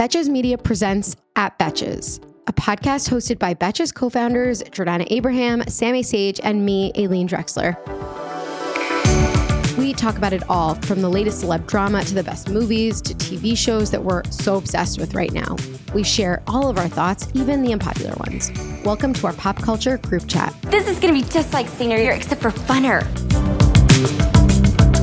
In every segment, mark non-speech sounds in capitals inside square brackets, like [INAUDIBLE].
Betches Media presents At Betches, a podcast hosted by Betches co founders Jordana Abraham, Sami Sage, and me, Aleen Dreksler. We talk about it all from the latest celeb drama to the best movies to TV shows that we're so obsessed with right now. We share all of our thoughts, even the unpopular ones. Welcome to our pop culture group chat. This is gonna be just like senior year, except for funner.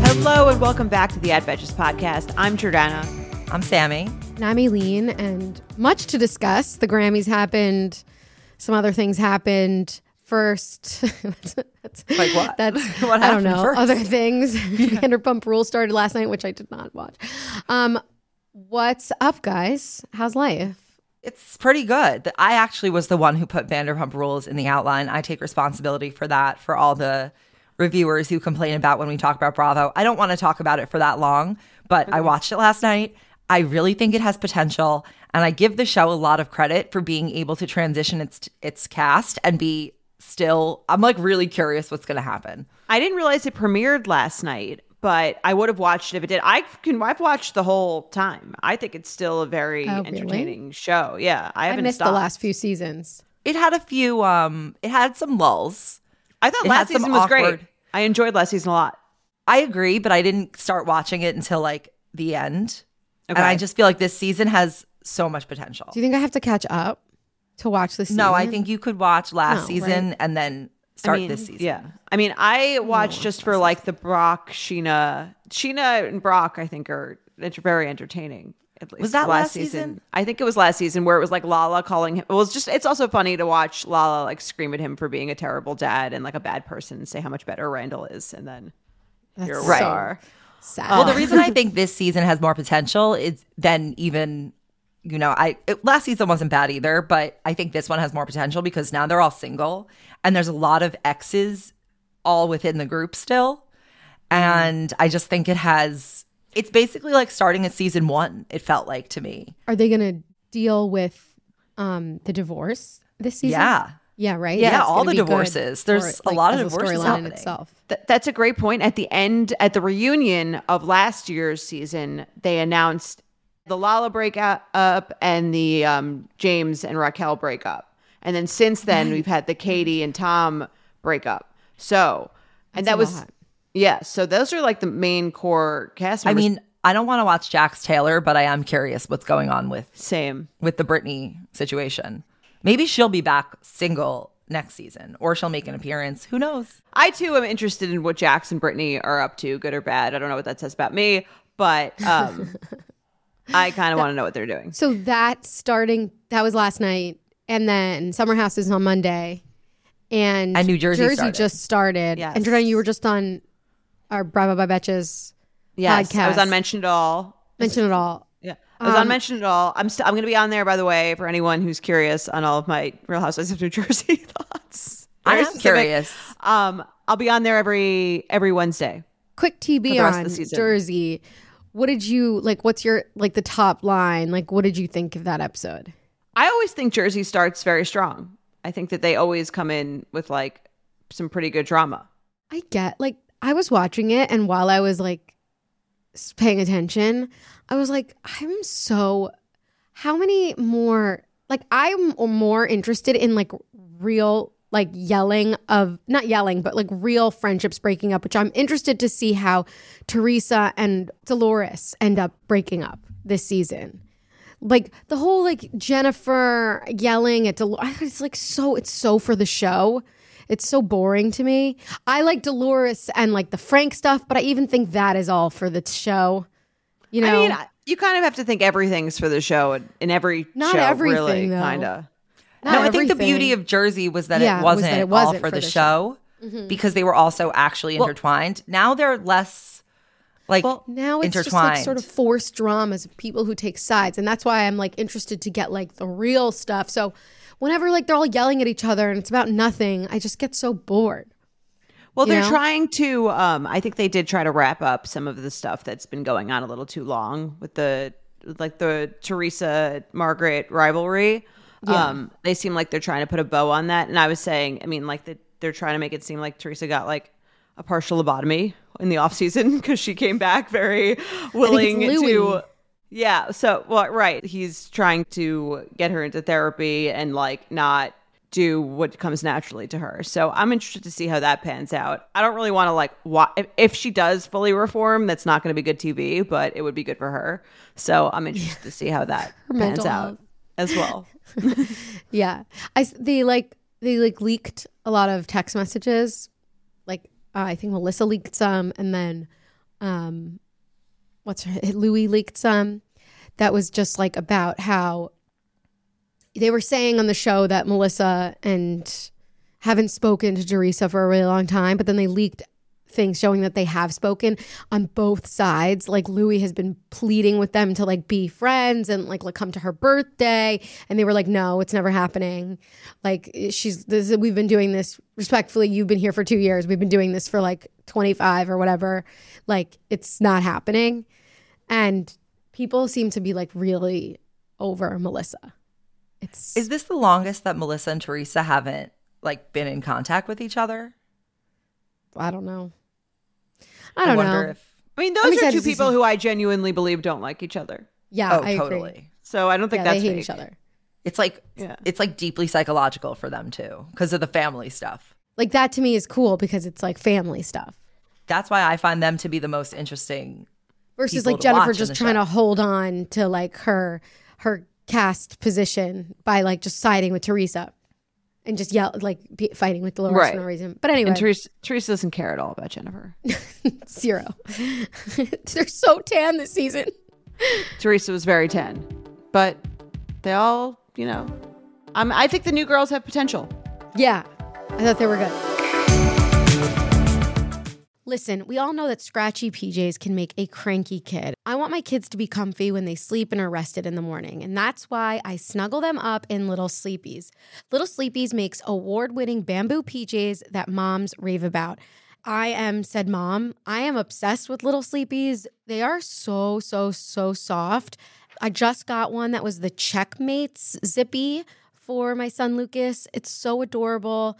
Hello and welcome back to the Ad Betches podcast. I'm Jordana. I'm Sammy. And I'm Aileen, and much to discuss. The Grammys happened, some other things happened. First, [LAUGHS] that's, that's, Like what? That's [LAUGHS] What I don't know. first? Other things. [LAUGHS] Vanderpump Rules started last night, which I did not watch. Um, what's up, guys? How's life? It's pretty good. I actually was the one who put Vanderpump Rules in the outline. I take responsibility for that for all the reviewers who complain about when we talk about Bravo. I don't want to talk about it for that long, but I watched it last night. I really think it has potential, and I give the show a lot of credit for being able to transition its its cast and be still. I'm like really curious what's going to happen. I didn't realize it premiered last night, but I would have watched it if it did. I can I've watched the whole time. I think it's still a very Oh, really? entertaining show. Yeah, I I haven't missed stopped. the last few seasons. It had a few. Um, it had some lulls. I thought it last season was great. I enjoyed last season a lot. I agree, but I didn't start watching it until like the end. And I just feel like this season has so much potential. Do you think I have to catch up to watch this? Season? No, I think you could watch last No, season and then start I mean, this season. Yeah, I mean, I watched just for like the Brock Scheana, Scheana and Brock. I think are it's very entertaining. At least Was that last season? I think it was last season where it was like Lala calling him. It was just. It's also funny to watch Lala like scream at him for being a terrible dad and like a bad person, and say how much better Randall is, and then That's you're so right. Sad. Well, the reason I [LAUGHS] think this season has more potential is than even, you know, I it, last season wasn't bad either, but I think this one has more potential because now they're all single and there's a lot of exes all within the group still. And I just think it has it's basically like starting at season 1, it felt like to me. Are they going to deal with um, the divorce this season? Yeah. Yeah, right. Yeah, That's all the divorces. There's for, a lot of divorces in happening. itself. Th- that's a great point. At the end, at the reunion of last year's season, they announced the Lala breakup up and the um, James and Raquel breakup. And then since then, we've had the Katie and Tom breakup. So, and That's that was, lot. yeah. So those are like the main core cast I mean, I don't want to watch Jax Taylor, but I am curious what's going on with same. with the Brittany situation. Maybe she'll be back single next season, or she'll make an appearance. Who knows? I too am interested in what Jax and Brittany are up to, good or bad. I don't know what that says about me, but um, [LAUGHS] I kind of want to know what they're doing. So that starting that was last night, and then Summer House is on Monday, and And New Jersey Jersey started. just started. Yes. And Jordan, you were just on our Bravo by Betches. Yes, I was on Mention It All. Mention it all. I was Um, on Mention It All. I'm st- I'm going to be on there, by the way, for anyone who's curious on all of my Real Housewives of New [LAUGHS] Jersey [LAUGHS] thoughts. I am curious. Um, I'll be on there every every Wednesday. Quick TB the rest of on. Jersey. What did you like? What's your like the top line? Like, what did you think of that episode? I always think Jersey starts very strong. I think that they always come in with like some pretty good drama. I get like I was watching it, and while I was like paying attention, I was like, I'm so. How many more? Like, I'm more interested in like real, like yelling of not yelling, but like real friendships breaking up. Which I'm interested to see how Teresa and Dolores end up breaking up this season. Like the whole like Jennifer yelling at Dolores, it's like so. It's so for the show. It's so boring to me. I like Dolores and like the Frank stuff, but I even think that is all for the show. You know, I mean, you kind of have to think everything's for the show in, in every Not show, everything, really, kind of. not no, I think the beauty of Jersey was that Yeah, it was wasn't, that it all wasn't for, for the, the show, mm-hmm. because they were also actually intertwined. now they're less like now it's just intertwined. like sort of forced dramas of people who take sides, and that's why I'm like interested to get like the real stuff. So whenever like they're all yelling at each other and it's about nothing, I just get so bored. Well, they're know? trying to. Um, I think they did try to wrap up some of the stuff that's been going on a little too long with the like the Teresa Margaret rivalry. Um, they seem like they're trying to put a bow on that. And I was saying, I mean, like the, they're trying to make it seem like Teresa got like a partial lobotomy in the off season [LAUGHS] because she came back very willing to. Yeah. So, well, right. He's trying to get her into therapy and like not do what comes naturally to her. So I'm interested to see how that pans out. I don't really want to like wa- if, if she does fully reform, that's not going to be good TV, but it would be good for her. So I'm interested to see how that [LAUGHS] pans out health. as well. [LAUGHS] Yeah, I they like they like leaked a lot of text messages. Like uh, I think Melissa leaked some, and then um, what's her [LAUGHS] Luis leaked some. That was just like about how they were saying on the show that Melissa and haven't spoken to Teresa for a really long time, but then they leaked things showing that they have spoken on both sides. Like Luis has been pleading with them to like be friends and like, like come to her birthday, and they were like, "No, it's never happening." Like she's this, we've been doing this respectfully. You've been here for two years. We've been doing this for like twenty five or whatever. Like it's not happening, and people seem to be like really over Melissa. It's Is this the longest that Melissa and Teresa haven't like been in contact with each other? I don't know. I don't wonder know. if I mean, I'm those are two people who I genuinely believe don't like each other. yeah, oh, I agree. totally. So I don't think Yeah, that's they hate fake. each other. It's like Yeah. it's like deeply psychological for them too because of the family stuff. Like that to me is cool because it's like family stuff That's why I find them to be the most interesting. Versus like Jennifer just trying show. to hold on to like her her cast position by like just siding with Teresa and just yell like be, fighting with Dolores Right. for no reason. But anyway, And Teresa, Teresa doesn't care at all about Jennifer. [LAUGHS] zero. [LAUGHS] They're so tan this season. Teresa was very tan, but they all, you know, um, I think the new girls have potential. Yeah, I thought they were good. Listen, we all know that scratchy PJs can make a cranky kid. I want my kids to be comfy when they sleep and are rested in the morning, and that's why I snuggle them up in Little Sleepies. Little Sleepies makes award winning bamboo PJs that moms rave about. I am said mom. I am obsessed with Little Sleepies. They are so, so, so soft. I just got one that was the Checkmates Zippy for my son Lucas. It's so adorable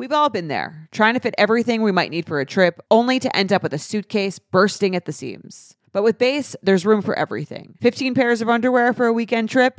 We've all been there, trying to fit everything we might need for a trip, only to end up with a suitcase bursting at the seams. But with Béis, there's room for everything. 15 pairs of underwear for a weekend trip?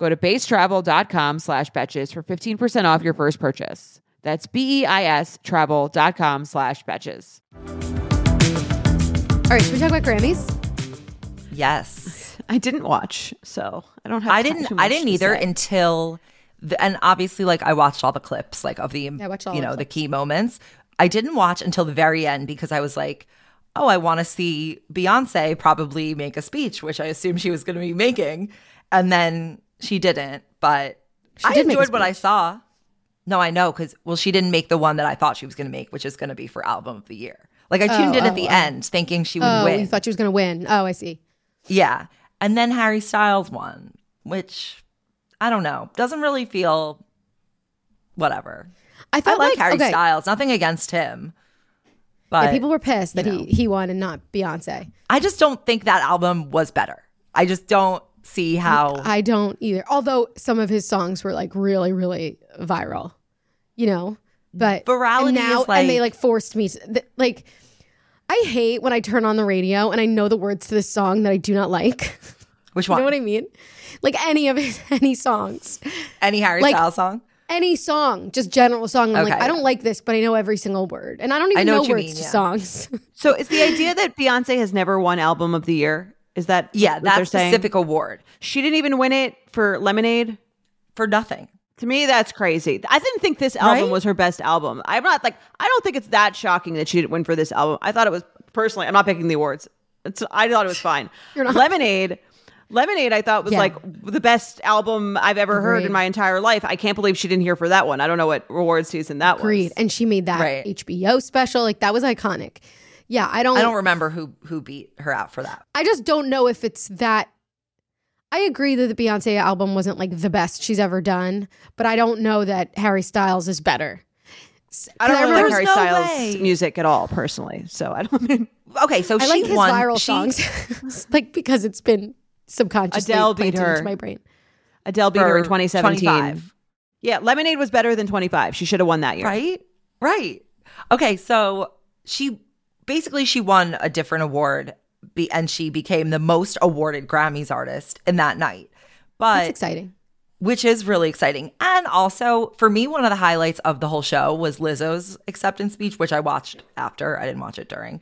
Go to beistravel.com slash betches for 15% off your first purchase. That's B-E-I-S travel.com slash betches. All right, should we talk about Grammys? Yes. I didn't watch, so I don't have I didn't I didn't either say. until the, and obviously like I watched all the clips like of the I watched all you know the clips. key moments. I didn't watch until the very end because I was like, "Oh, I want to see Beyonce probably make a speech," which I assumed she was going to be making. And then she didn't, but I did enjoyed what I saw. No, I know cuz well she didn't make the one that I thought she was going to make, which is going to be for album of the year. Like I oh, tuned Oh, in at oh, the oh. end thinking she would Oh, win. you thought she was gonna win. Oh, I see. yeah. And then Harry Styles won, which I don't know. Doesn't really feel whatever. I I felt like, Harry okay, Styles. Nothing against him. But yeah, people were pissed that you he he won and not Beyonce. I just don't think that album was better. I just don't see how I don't either. Although some of his songs were like really, really viral, you know. But Virality and now, like- and they like forced me to th- like. I hate when I turn on the radio and I know the words to this song that I do not like. [LAUGHS] which one? you know what I mean? Like any of his [LAUGHS] any songs, Any Harry like- Styles song? any song, just general song. I'm like, Okay. I don't like this, but I know every single word, and I don't even know know, words mean, to yeah. songs. [LAUGHS] So is the idea that Beyonce has never won album of the year? Is that Yeah, that saying? specific award She didn't even win it for Lemonade. for nothing. To me, that's crazy. I didn't think this album Right? was her best album. I'm not like I don't think it's that shocking that she didn't win for this album. I thought it was personally. I'm not picking the awards. It's, I thought it was fine. [LAUGHS] You're not. Lemonade. Lemonade, I thought was Yeah. like the best album I've ever heard in my entire life. I can't believe she didn't hear for that one. I don't know what reward season that Agreed. was. And she made that Right. HBO special. Like that was iconic. Yeah, I don't. I don't remember who who beat her out for that. I just don't know if it's that. I agree that the Beyonce album wasn't like the best she's ever done, but I don't know that Harry Styles is better. I don't I really like remember- Harry no Styles' way. music at all, personally. So I don't. [LAUGHS] Okay, so I she like his won. viral she- songs, [LAUGHS] [LAUGHS] like because it's been subconsciously Adele beat her. into my brain. Adele beat her in 2017. 25. Yeah, Lemonade was better than 25. She should have won that year. Right? Right. Okay, so she basically she won a different award be, and she became the most awarded Grammys artist in that night. That's But exciting. which is really exciting. And also, for me, one of the highlights of the whole show was Lizzo's acceptance speech, which I watched after. I didn't watch it during.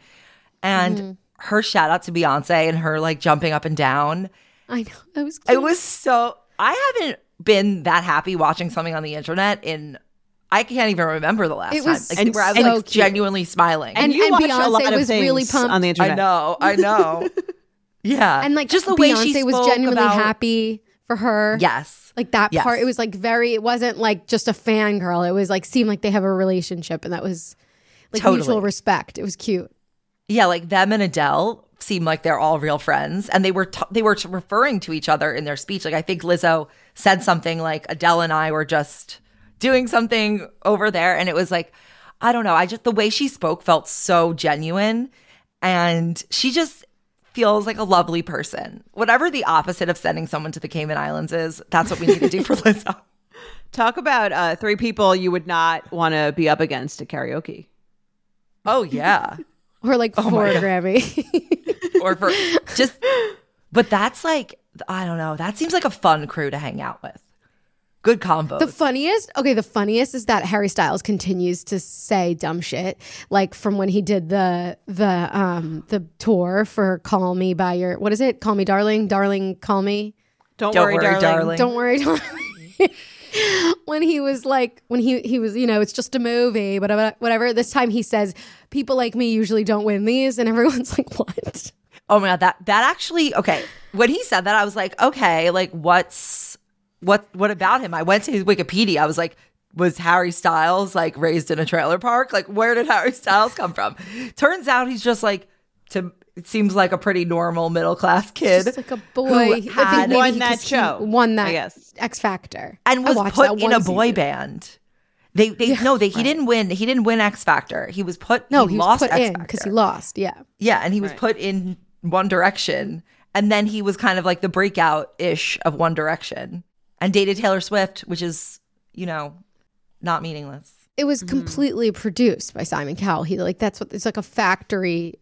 And Mm-hmm. her shout out to Beyonce and her like jumping up and down. I know that was. It was so, I haven't been that happy watching something on the internet in, I can't even remember the last It was time. Like, where I was so like cute. genuinely smiling. And- you watch a Beyonce lot of was really pumped. on the internet. I know, I know. [LAUGHS] yeah. and like just the Beyonce way she was genuinely about- happy for her. Yes. Like that Yes. part, it was like very. It wasn't like just a fangirl. It was like seemed like they have a relationship, and that was like Totally. mutual respect. It was cute. Yeah, like them and Adele seem like they're all real friends, and they were t- they were t- referring to each other in their speech. Like I think Lizzo said something like Adele and I were just doing something over there, and it was like I don't know. I just the way she spoke felt so genuine, and she just feels like a lovely person. Whatever the opposite of sending someone to the Cayman Islands is, that's what we need to do for [LAUGHS] Lizzo. Talk about uh, three people you would not want to be up against at karaoke. Oh yeah. [LAUGHS] Or like Oh for a Grammy. [LAUGHS] or for just but that's like i don't know that seems like a fun crew to hang out with good combo the funniest, okay, the funniest is that Harry Styles continues to say dumb shit, like from when he did the the um the tour for "Call Me by Your" what is it? "Call Me Darling," "Darling, Call Me." Don't, Don't worry, worry, darling. darling. Don't worry, darling. [LAUGHS] when he was like, when he he was, you know, it's just a movie, whatever, whatever. This time he says, "People like me usually don't win these," and everyone's [LAUGHS] like, "What?" oh my god that that actually okay when he said that i was like okay like what's what what about him i went to his wikipedia i was like was harry styles like raised in a trailer park like where did harry styles come from turns out he's just like to it seems like a pretty normal middle class kid Just like a boy. who I had- think maybe Won he- that 'cause show, won that I guess. X Factor, and was put that in a boy season. band. They they no they he didn't win he didn't win X Factor. He was put No, he, he, lost put X in because he lost. Yeah, Yeah, and he was Right. put in One Direction, and then he was kind of like the breakout ish of One Direction, and dated Taylor Swift, which is you know not meaningless. it was Mm-hmm. completely produced by Simon Cowell. He like that's what it's like a factory.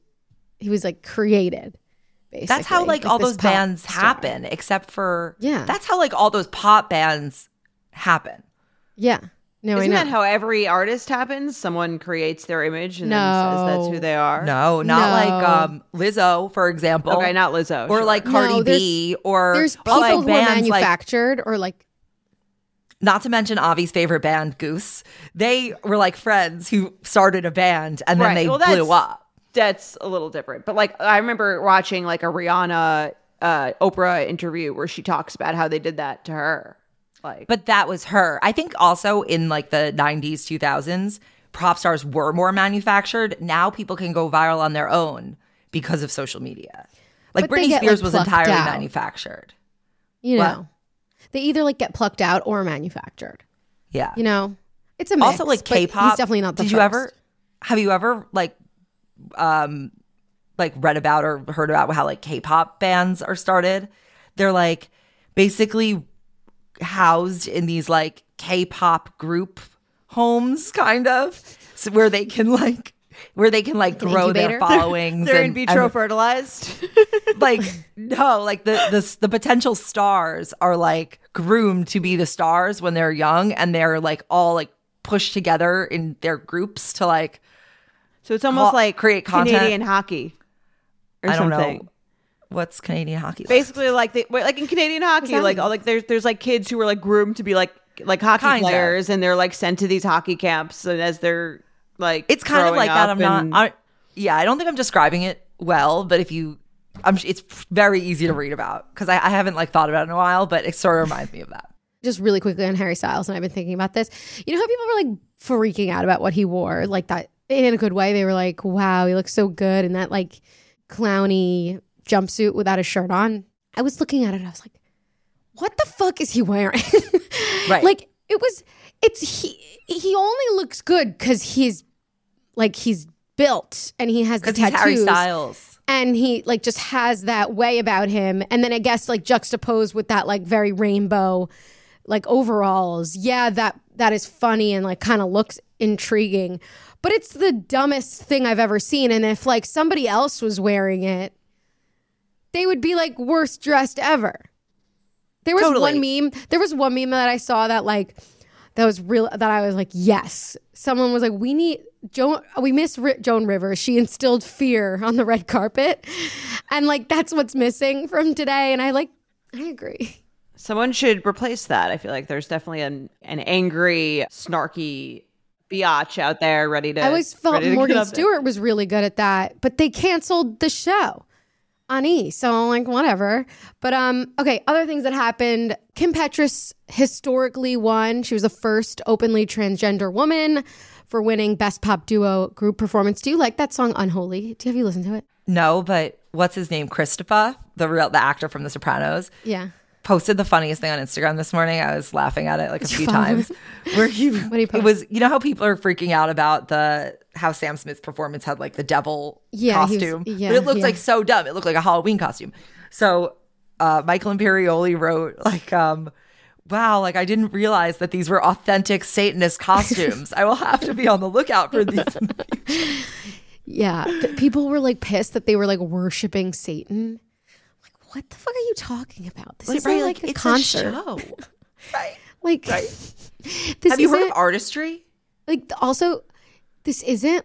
He was like created. Basically. That's how like, all those bands star. happen, except for Yeah. That's how like all those pop bands happen. Yeah, no, Isn't I know. that how every artist happens? Someone creates their image and then says that's who they are. No, not No. like um Lizzo, for example. Okay, not Lizzo. or sure. like No, Cardi there's- B, or There's or, people like who are bands like manufactured or like not to mention Avi's favorite band, Goose. They were like friends who started a band and then Right. they Well, blew up. that's a little different. But like I remember watching like a Rihanna uh Oprah interview where she talks about how they did that to her. Like But that was her. I think also in like the 90s, 2000s, prop stars were more manufactured. Now people can go viral on their own because of social media. Like Britney get, Spears like, was entirely out. manufactured. You What? know, they either like get plucked out or manufactured. Yeah. You know, it's a mix, also like K-pop. He's definitely not the Did first. you ever have you ever like um like read about or heard about how like K-pop bands are started? They're like basically housed in these like K-pop group homes kind of so where they can like where they can like grow their incubator? [LAUGHS] followings They're in and- vitro and- fertilized. [LAUGHS] like [LAUGHS] no like the, the the potential stars are like groomed to be the stars when they're young and they're like all like pushed together in their groups to like so it's almost Co- like create content. Canadian hockey or i don't something. know what's canadian hockey like? Basically, like they wait, like in Canadian hockey, that like mean? all like there's there's like kids who are like groomed to be like like hockey Kind of. players, and they're like sent to these hockey camps, and as they're like it's kind of like that i'm and- not I, yeah i don't think i'm describing it well but if you i'm it's very easy to read about because I, I haven't like thought about it in a while but it sort of reminds me of that just really quickly on Harry Styles, and I've been thinking about this. You know how people were like freaking out about what he wore, like that in a good way. They were like, "Wow, he looks so good," in that like clowny jumpsuit without a shirt on. I was looking at it, I was like, "What the fuck is he wearing?" [LAUGHS] Right. Like it was. It's he. He only looks good because he's like he's built and he has the tattoos harry styles and he like just has that way about him and then i guess like juxtaposed with that like very rainbow like overalls yeah that that is funny and like kind of looks intriguing but it's the dumbest thing i've ever seen and if like somebody else was wearing it they would be like worst dressed ever. There was Totally. one meme there was one meme that i saw that like that was real that i was like yes. Someone was like we need joan we miss Ri- joan rivers. She instilled fear on the red carpet. And like that's what's missing from today. And i like i agree. Someone should replace that. I feel like there's definitely an an angry, snarky biatch out there ready to. i always felt ready to get morgan stewart was really good at that but they canceled the show on E. So like, whatever. But um, okay, other things that happened. Kim Petras historically won. She was the first openly transgender woman for winning Best Pop Duo Group Performance. Do you like that song Unholy? Do you have you listened to it? no but what's his name christopher the real the actor from the sopranos Yeah. posted the funniest thing on Instagram this morning. I was laughing at it like a few times. [LAUGHS] Where he, did he it was, you know how people are freaking out about the how Sam Smith's performance had like the devil Yeah, he was- costume, yeah, but it looked yeah. like so dumb. It looked like a Halloween costume. So uh, Michael Imperioli wrote like, um, "Wow, like I didn't realize that these were authentic Satanist costumes. I will have to be on the lookout for these." Yeah. People were like pissed that they were like worshiping Satan. Like, what the fuck are you talking about? This is right, like, a it's concert. show. [LAUGHS] right. like, this Have you heard of artistry? like also this isn't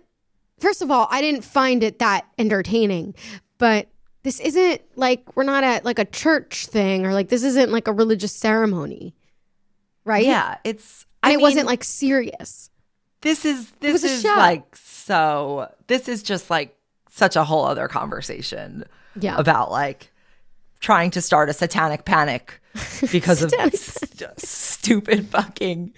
first of all i didn't find it that entertaining but this isn't like we're not at like a church thing or like this isn't like a religious ceremony right Yeah, it's. and I it mean, wasn't like serious this is this is like so this is just like such a whole other conversation Yeah. about like trying to start a satanic panic because of [LAUGHS] this stupid fucking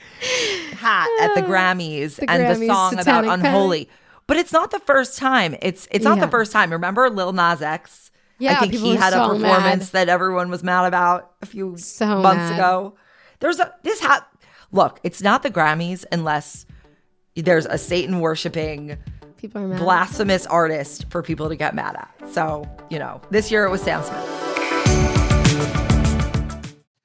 hat at the uh, Grammys The and Grammys the song about satanic panic. unholy. But it's not the first time. It's it's not Yeah. the first time. Remember Lil Nas X? Yeah, I think he had a performance mad. that everyone was mad about a few So months mad. ago. There's a this hat. Look, it's not the Grammys unless there's a Satan worshiping people are blasphemous artist for people to get mad at. So you know, this year it was Sam Smith.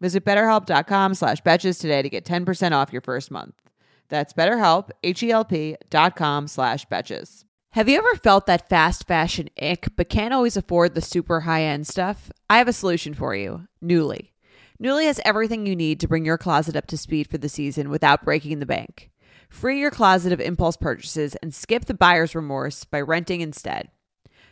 Visit betterhelp.com slash betches today to get 10% off your first month. That's betterhelp, H-E-L-P dot com slash betches. Have you ever felt that fast fashion ick but can't always afford the super high-end stuff? I have a solution for you. Nuuly. Nuuly has everything you need to bring your closet up to speed for the season without breaking the bank. Free your closet of impulse purchases and skip the buyer's remorse by renting instead.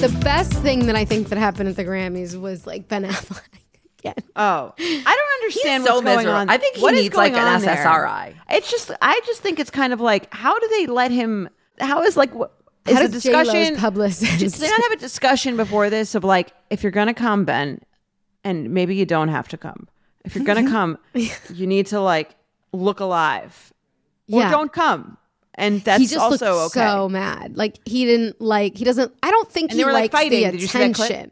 The best thing that I think that happened at the Grammys was like Ben Affleck [LAUGHS] again. Oh, I don't understand He's so what's going miserable. on. I think he What needs, like, an on there? SSRI. It's just, I just think it's kind of like, how do they let him? How is like, what is How does discussion? Publicist? Did they not have a discussion before this of like, if you're gonna come, Ben, and maybe you don't have to come. If you're gonna [LAUGHS] come, you need to like look alive, or Yeah. don't come. And that's he just also looked okay. so mad. Like he didn't like. He doesn't. I don't think And he were, like, likes fighting. the Did you see that clip? attention.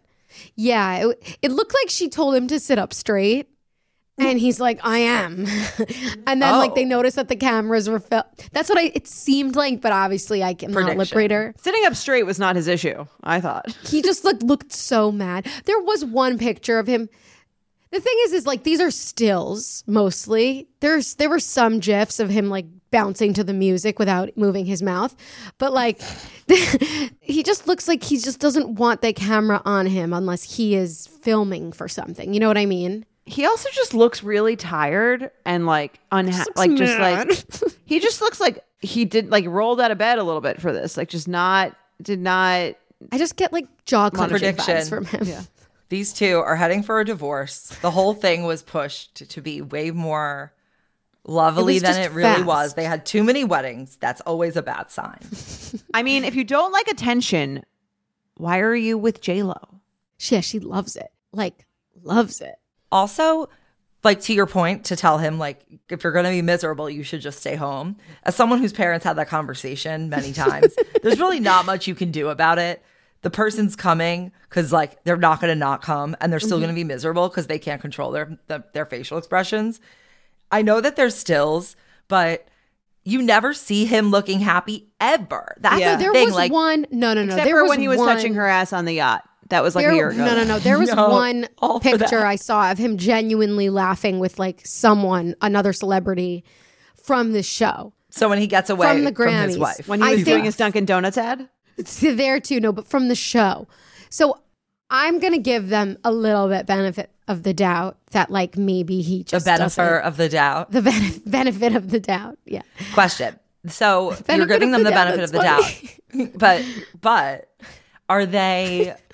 Yeah, it, it looked like she told him to sit up straight, and he's like, "I am." [LAUGHS] and then like they Oh. noticed that the cameras were. Fil- That's what I. It seemed like, but obviously I am not a lip reader. Sitting up straight was not his issue. I thought. He just looked looked so mad. There was one picture of him. The thing is, is like these are stills mostly. There's there were some gifs of him like bouncing to the music without moving his mouth, but like [LAUGHS] he just looks like he just doesn't want the camera on him unless he is filming for something. You know what I mean? He also just looks really tired and like unhappy. Like just like [LAUGHS] he just looks like he did like rolled out of bed a little bit for this. Like just not did not. I just get like jaw clenching vibes from him. These two are heading for a divorce. The whole thing was pushed to be way more lovely was than it really fast. was. They had too many weddings. That's always a bad sign. [LAUGHS] I mean, if you don't like attention, why are you with J Lo? Yeah, she loves it. Like loves it. Also, like to your point, to tell him like if you're gonna be miserable, you should just stay home. As someone whose parents had that conversation many [LAUGHS] times, there's really not much you can do about it. The person's coming because like they're not gonna not come, and they're still mm-hmm. gonna be miserable because they can't control their, their their facial expressions. I know that there's stills, but you never see him looking happy ever. That's Yeah. the There thing. was like one. No, no, no. Except there for was when he was one, touching her ass on the yacht. That was like There- a year ago. No, no, no. There [LAUGHS] was No, one picture. I saw of him genuinely laughing with like someone, another celebrity from the show. so when he gets away From the from his wife. When he I doing think- his Dunkin' Donuts ad. To there too, no, but from the show. So I'm gonna give them a little bit benefit of the doubt that like maybe he the just benefit doesn't- of the doubt. the benef- benefit of the doubt. Yeah. Question. So [LAUGHS] you're giving them the the doubt, benefit of the that's doubt, [LAUGHS] but but are they? [LAUGHS]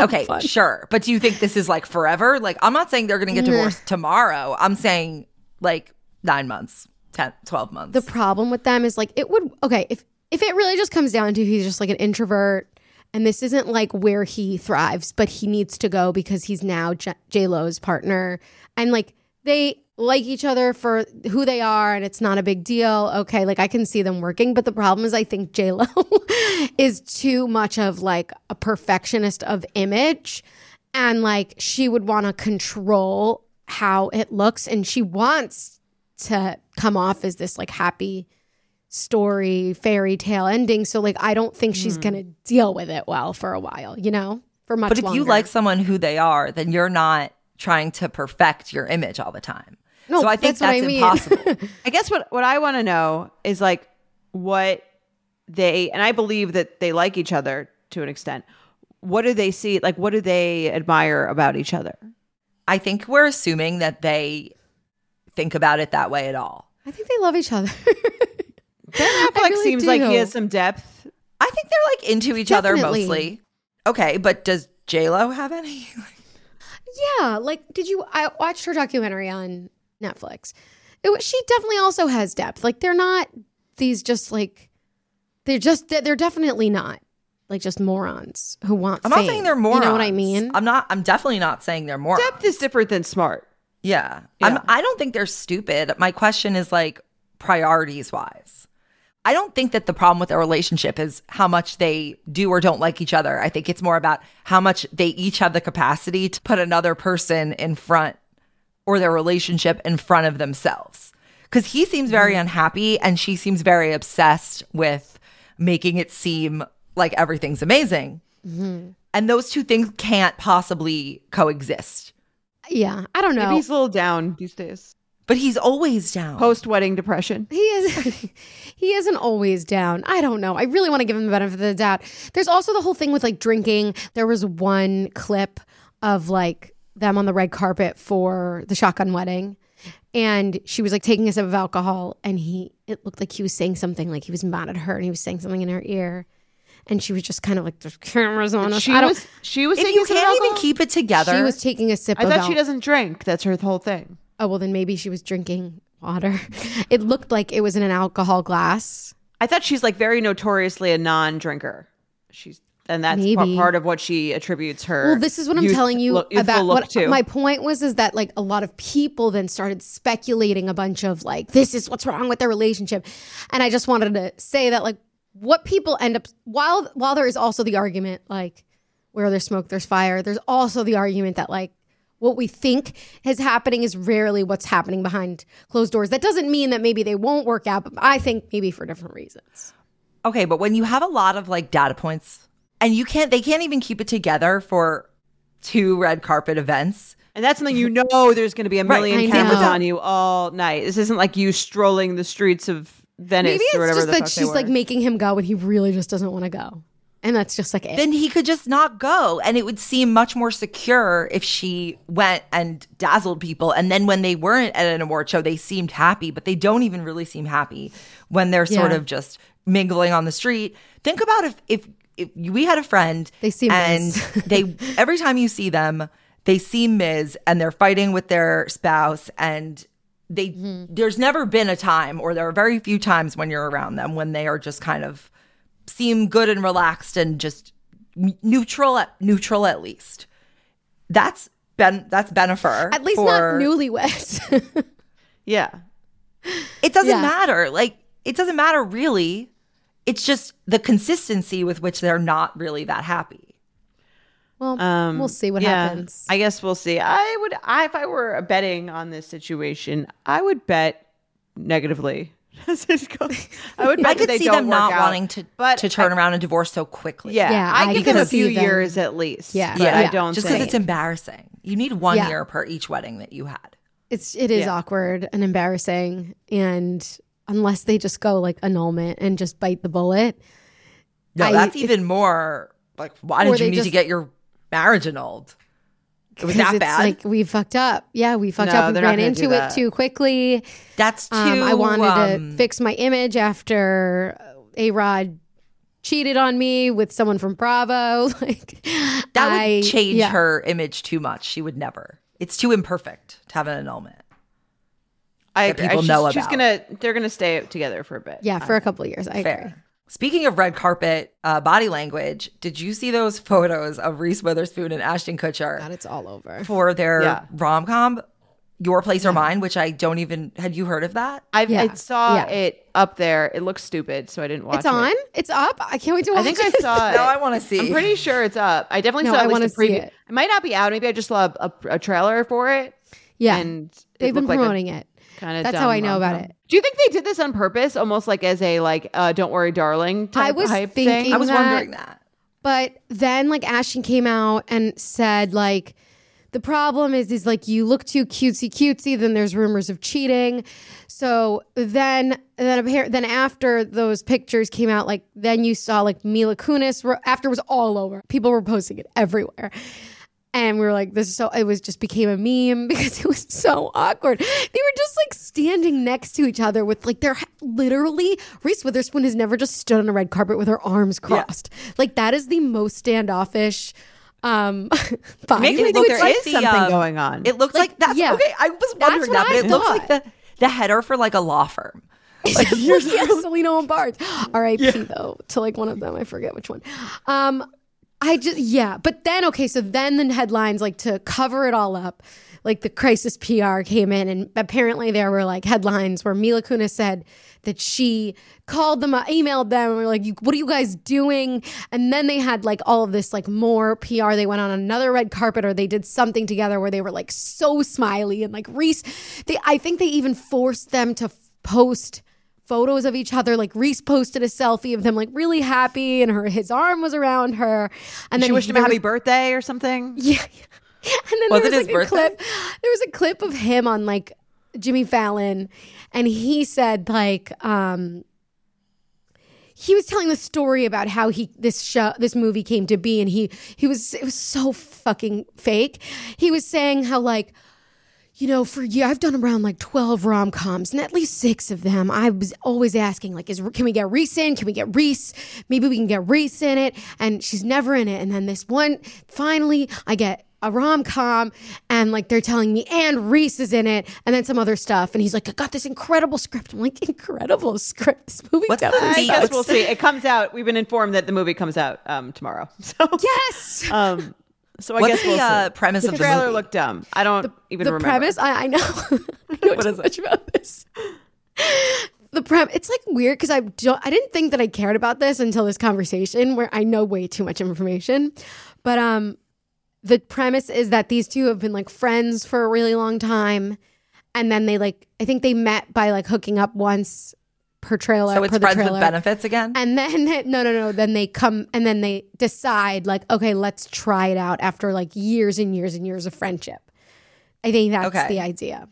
Okay, sure. But do you think this is like forever? Like, I'm not saying they're going to get divorced tomorrow. I'm saying like nine months, 10, 12 months. The problem with them is like it would okay if if it really just comes down to he's just like an introvert and this isn't like where he thrives, but he needs to go because he's now J Lo's partner and like they like each other for who they are and it's not a big deal. Okay, like I can see them working, but the problem is I think J Lo [LAUGHS] is too much of like a perfectionist of image and like she would want to control how it looks and she wants to come off as this like happy story fairy tale ending so like i don't think she's hmm. gonna deal with it well for a while you know for much but if you like someone who they are, then you're not trying to perfect your image all the time. No, so I think that's what I that's, mean. impossible. [LAUGHS] I guess what what I want to know is like what they and I believe that they like each other to an extent. what do they see? Like, what do they admire about each other? I think we're assuming that they think about it that way at all. I think they love each other. [LAUGHS] Ben I Affleck really seems like he has some depth. I think they're like into each other mostly. Okay, but does J Lo have any? Yeah, like did you? I watched her documentary on Netflix. It she definitely also has depth. Like they're not these just like they're just they're definitely not like just morons who want. I'm not saying they're morons. You know what I mean? I'm not. I'm definitely not saying they're morons. Depth is different than smart. Yeah. Yeah. I'm, I don't think they're stupid. My question is like priorities wise. I don't think that the problem with a relationship is how much they do or don't like each other. I think it's more about how much they each have the capacity to put another person in front or their relationship in front of themselves. Because he seems very mm-hmm. unhappy and she seems very obsessed with making it seem like everything's amazing. Mm-hmm. And those two things can't possibly coexist. yeah, I don't know. Maybe he's a little down these days. But he's always down. Post wedding depression. He is [LAUGHS] he isn't always down. I don't know. I really want to give him the benefit of the doubt. There's also the whole thing with like drinking. There was one clip of like them on the red carpet for the shotgun wedding. And she was like taking a sip of alcohol and he it looked like he was saying something like he was mad at her and he was saying something in her ear. And she was just kind of like there's cameras on us. She I don't was she was if taking you can't even keep it together, she was taking a sip I thought she doesn't drink. That's her whole thing. Oh well then maybe she was drinking water. [LAUGHS] It looked like it was in an alcohol glass. I thought she's like very notoriously a non-drinker. She's and that's Maybe. part of what she attributes her. Well, this is what I'm telling you look- about. look What to. my point was is that like a lot of people then started speculating a bunch of like this is what's wrong with their relationship, and I just wanted to say that like what people end up while while there is also the argument like where there's smoke there's fire. There's also the argument that like what we think is happening is rarely what's happening behind closed doors. That doesn't mean that maybe they won't work out, but I think maybe for different reasons. okay, but when you have a lot of like data points and you can't, they can't even keep it together for two red carpet events. and that's something you know there's going to be a million I cameras on you all night. This isn't like you strolling the streets of Venice Maybe or it's whatever just the that fuck they she's like making him go and he really just doesn't want to go. And that's just like it. Then he could just not go. And it would seem much more secure if she went and dazzled people. And then when they weren't at an award show, they seemed happy, but they don't even really seem happy when they're sort of just mingling on the street. Think about if, if, if we had a friend They seem and [LAUGHS] they every time you see them, they seem Ms. and they're fighting with their spouse and they mm-hmm. there's never been a time or there are very few times when you're around them when they are just kind of seem good and relaxed and just n- neutral at neutral at least. That's Ben that's Bennifer. At least for- not newlyweds. [LAUGHS] yeah. It doesn't Yeah. matter. Like it doesn't matter really. It's just the consistency with which they're not really that happy. well, Um, we'll see what yeah, happens. I guess we'll see. I would, I, if I were betting on this situation, I would bet negatively. [LAUGHS] As it goes. I would bet I could they see don't them not out. wanting to but to turn I- around and divorce so quickly. Yeah, Yeah, I I give them a few them- years at least. Yeah. but Yeah. I don't just because it's embarrassing. You need one Yeah. year per each wedding that you had. It's it is Yeah. awkward and embarrassing, and unless they just go like annulment and just bite the bullet, No, I- that's even more like why did you need just- to get your marriage annulled? It was 'cause that it's bad. like we fucked up. Yeah, we fucked No, up. We ran into it too quickly. that's too. Um, I wanted um, to fix my image after A Rod cheated on me with someone from Bravo. [LAUGHS] Like that would change yeah. her image too much. She would never. It's too imperfect to have an annulment. I agree. people she's, know she's gonna, they're gonna stay together for a bit. Yeah, for a couple of years. I agree. Fair. Speaking of red carpet uh, body language, did you see those [LAUGHS] photos of Reese Witherspoon and Ashton Kutcher God, it's all over. for their Yeah. rom com, Your Place or Mine? Which I don't even had you heard of that? I, I Yeah. saw Yeah. it up there. It looks stupid, so I didn't watch it. It's it. on. It's up. I can't wait to watch [LAUGHS] it. I think I saw it. No, I want to see. I'm pretty sure it's up. I definitely No, saw I wanna see It. it. might not be out. Maybe I just saw a, a, a trailer for it. yeah, and they've been looked like a promoting it. Kind of. That's how I know about it. Do you think they did this on purpose, almost like as a like, uh, "Don't worry, darling"? Type I was hype thinking thing? I was that- wondering that. But then like Ashton came out and said like the problem is is like you look too cutesy cutesy then there's rumors of cheating so then then appar- then after those pictures came out like then you saw like mila kunis were, after it was all over people were posting it everywhere and we were like this is so it was just became a meme [LAUGHS] because it was so awkward they were just like standing next to each other with like their literally reese witherspoon has never just stood on a red carpet with her arms crossed like that is the most standoffish um [LAUGHS] vibe. Makes me It think looks there like is the, something um, going on. It looks like, that's yeah. okay. I was wondering what that, but I it looks like the the header for like a law firm. [LAUGHS] Like, yeah, Selena and Barnes. R.I.P. though to like one of them. I forget which one. Um, I just yeah, but then okay, so then the headlines like to cover it all up, like the crisis PR came in, and apparently there were like headlines where Mila Kunis said that she called them, uh, emailed them, and were like, what are you guys doing?" And then they had like all of this like more PR. They went on another red carpet, or they did something together where they were like so smiley and like Reese. They, I think they even forced them to post photos of each other. Like Reese posted a selfie of them like really happy, and her his arm was around her, and then she wished him a happy was- birthday or something. yeah. And then Was there was like a birthday? clip. There was a clip of him on like Jimmy Fallon, and he said like um he was telling the story about how he this show this movie came to be, and he he was it was so fucking fake. He was saying how like you know, for you, I've done around like 12 rom coms, and at least six of them, I was always asking, like, is can we get Reese in? Can we get Reese? Maybe we can get Reese in it. And she's never in it. And then this one, finally, I get a rom com, and like they're telling me, and Reese is in it, and then some other stuff. And he's like, I got this incredible script. I'm like, incredible script. This movie What's the definitely I Yeah, guess we'll see. It comes out. We've been informed that the movie comes out um, tomorrow. [LAUGHS] So Yes. um, so I What's guess the, we'll uh, premise the of the trailer movie? looked dumb. I don't even remember. the remember. premise I, I know [LAUGHS] I know too much about this the prem it's like weird because I don't I didn't think that I cared about this until this conversation where I know way too much information but um the premise is that these two have been like friends for a really long time and then they like I think they met by like hooking up once per trailer So it's friends with benefits again. And then [LAUGHS] no, no, no. Then they come and then they decide like, okay, let's try it out after like years and years and years of friendship. I think that's Okay. the idea.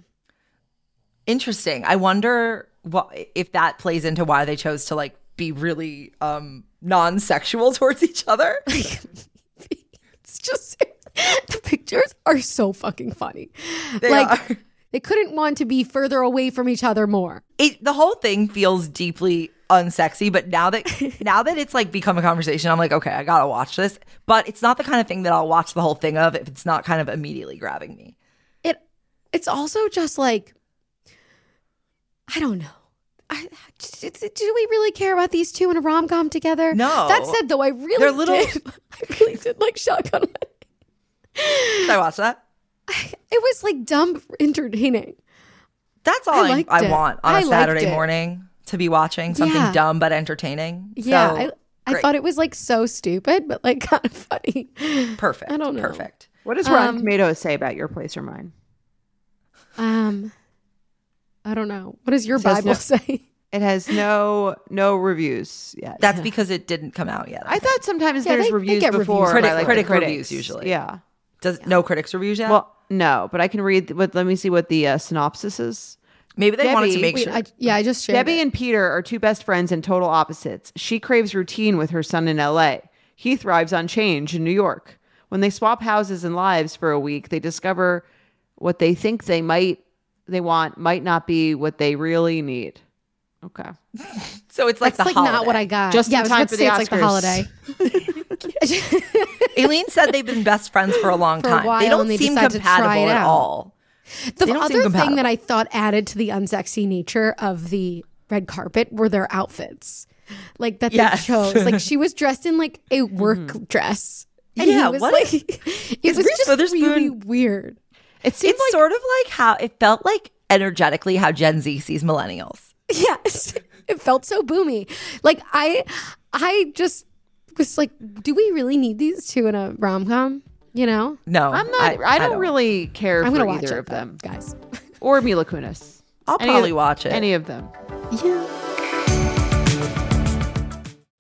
Interesting. I wonder what if that plays into why they chose to like be really um non-sexual [LAUGHS] towards each other. [LAUGHS] It's just the pictures are so fucking funny. They like are. They couldn't want to be further away from each other more. It the whole thing feels deeply unsexy, but now that [LAUGHS] now that it's like become a conversation, I'm like, okay, I gotta watch this. But it's not the kind of thing that I'll watch the whole thing of if it's not kind of immediately grabbing me. It it's also just like I don't know. I, do, do we really care about these two in a rom com together? No. That said, though, I really They're little- did. [LAUGHS] I really did like Shotgun Wedding. Did I watch that? [LAUGHS] It was like dumb [LAUGHS] entertaining. That's all I I, I, want on I a liked Saturday morning to be watching something Yeah. dumb but entertaining. Yeah, So, I, I thought it was like so stupid, but like [LAUGHS] kind of funny. perfect. I don't know. Perfect. What does Rotten Um, Tomatoes say about your place or mine? Um, I don't know. What does your Bible no- say? It has no no reviews yet. That's because it didn't come out yet. I thought sometimes Yeah, there's they- they reviews get reviews. before Critic- like, critic reviews usually. Yeah. Does no critics reviews yet? Well, no, but I can read. What? Let me see what the uh, synopsis is. maybe they wanted to Debbie- make Wait, sure. I, yeah, I just shared Debbie it. and Peter are two best friends and total opposites. She craves routine with her son in LA. He thrives on change in New York. When they swap houses and lives for a week, they discover what they think they might they want might not be what they really need. Okay. [LAUGHS] so it's like That's the like not what I got. Just yeah, in I was time for say the it's like the holiday. Aleen [LAUGHS] said they've been best friends for a long For a time. while, they don't and they seem to try compatible it at all. The They don't seem other thing that I thought added to the unsexy nature of the red carpet were their outfits. Like that Yes. they chose. Like [LAUGHS] she was dressed in like a mm-hmm. work dress. And Yeah, he was what like is- it is was Reese just Witherspoon- really weird. It seems It's sort of like how it felt like energetically how Gen Z sees millennials. [LAUGHS] Yes. It felt so boomy. Like I I just was like, do we really need these two in a rom com? You know? No, I'm not. I, don't, really care I'm for gonna watch either it, of them guys. or Mila Kunis. I'll Any of- probably watch it. Any of them. Yeah.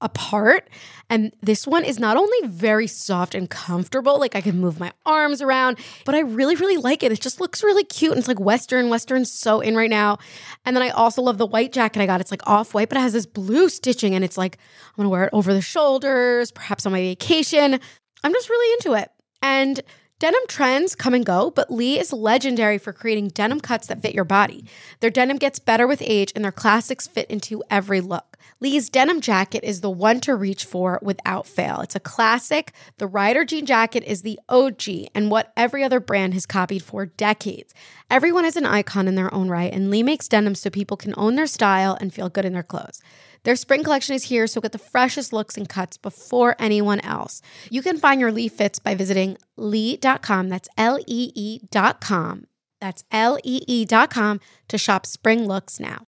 apart. And this one is not only very soft and comfortable, like I can move my arms around, but I really, really like it. It just looks really cute. And it's like Western. Western's so in right now. And then I also love the white jacket I got. It's like off white, but it has this blue stitching. And it's like, I'm gonna wear it over the shoulders, perhaps on my vacation. I'm just really into it. And Denim trends come and go, but Lee is legendary for creating denim cuts that fit your body. Their denim gets better with age, and their classics fit into every look. Lee's denim jacket is the one to reach for without fail. It's a classic. The Rider jean jacket is the OG and what every other brand has copied for decades. Everyone is an icon in their own right, and Lee makes denim so people can own their style and feel good in their clothes. Their spring collection is here, so get the freshest looks and cuts before anyone else. You can find your Lee fits by visiting lee.com. That's L E E.com. That's L E E.com to shop spring looks now.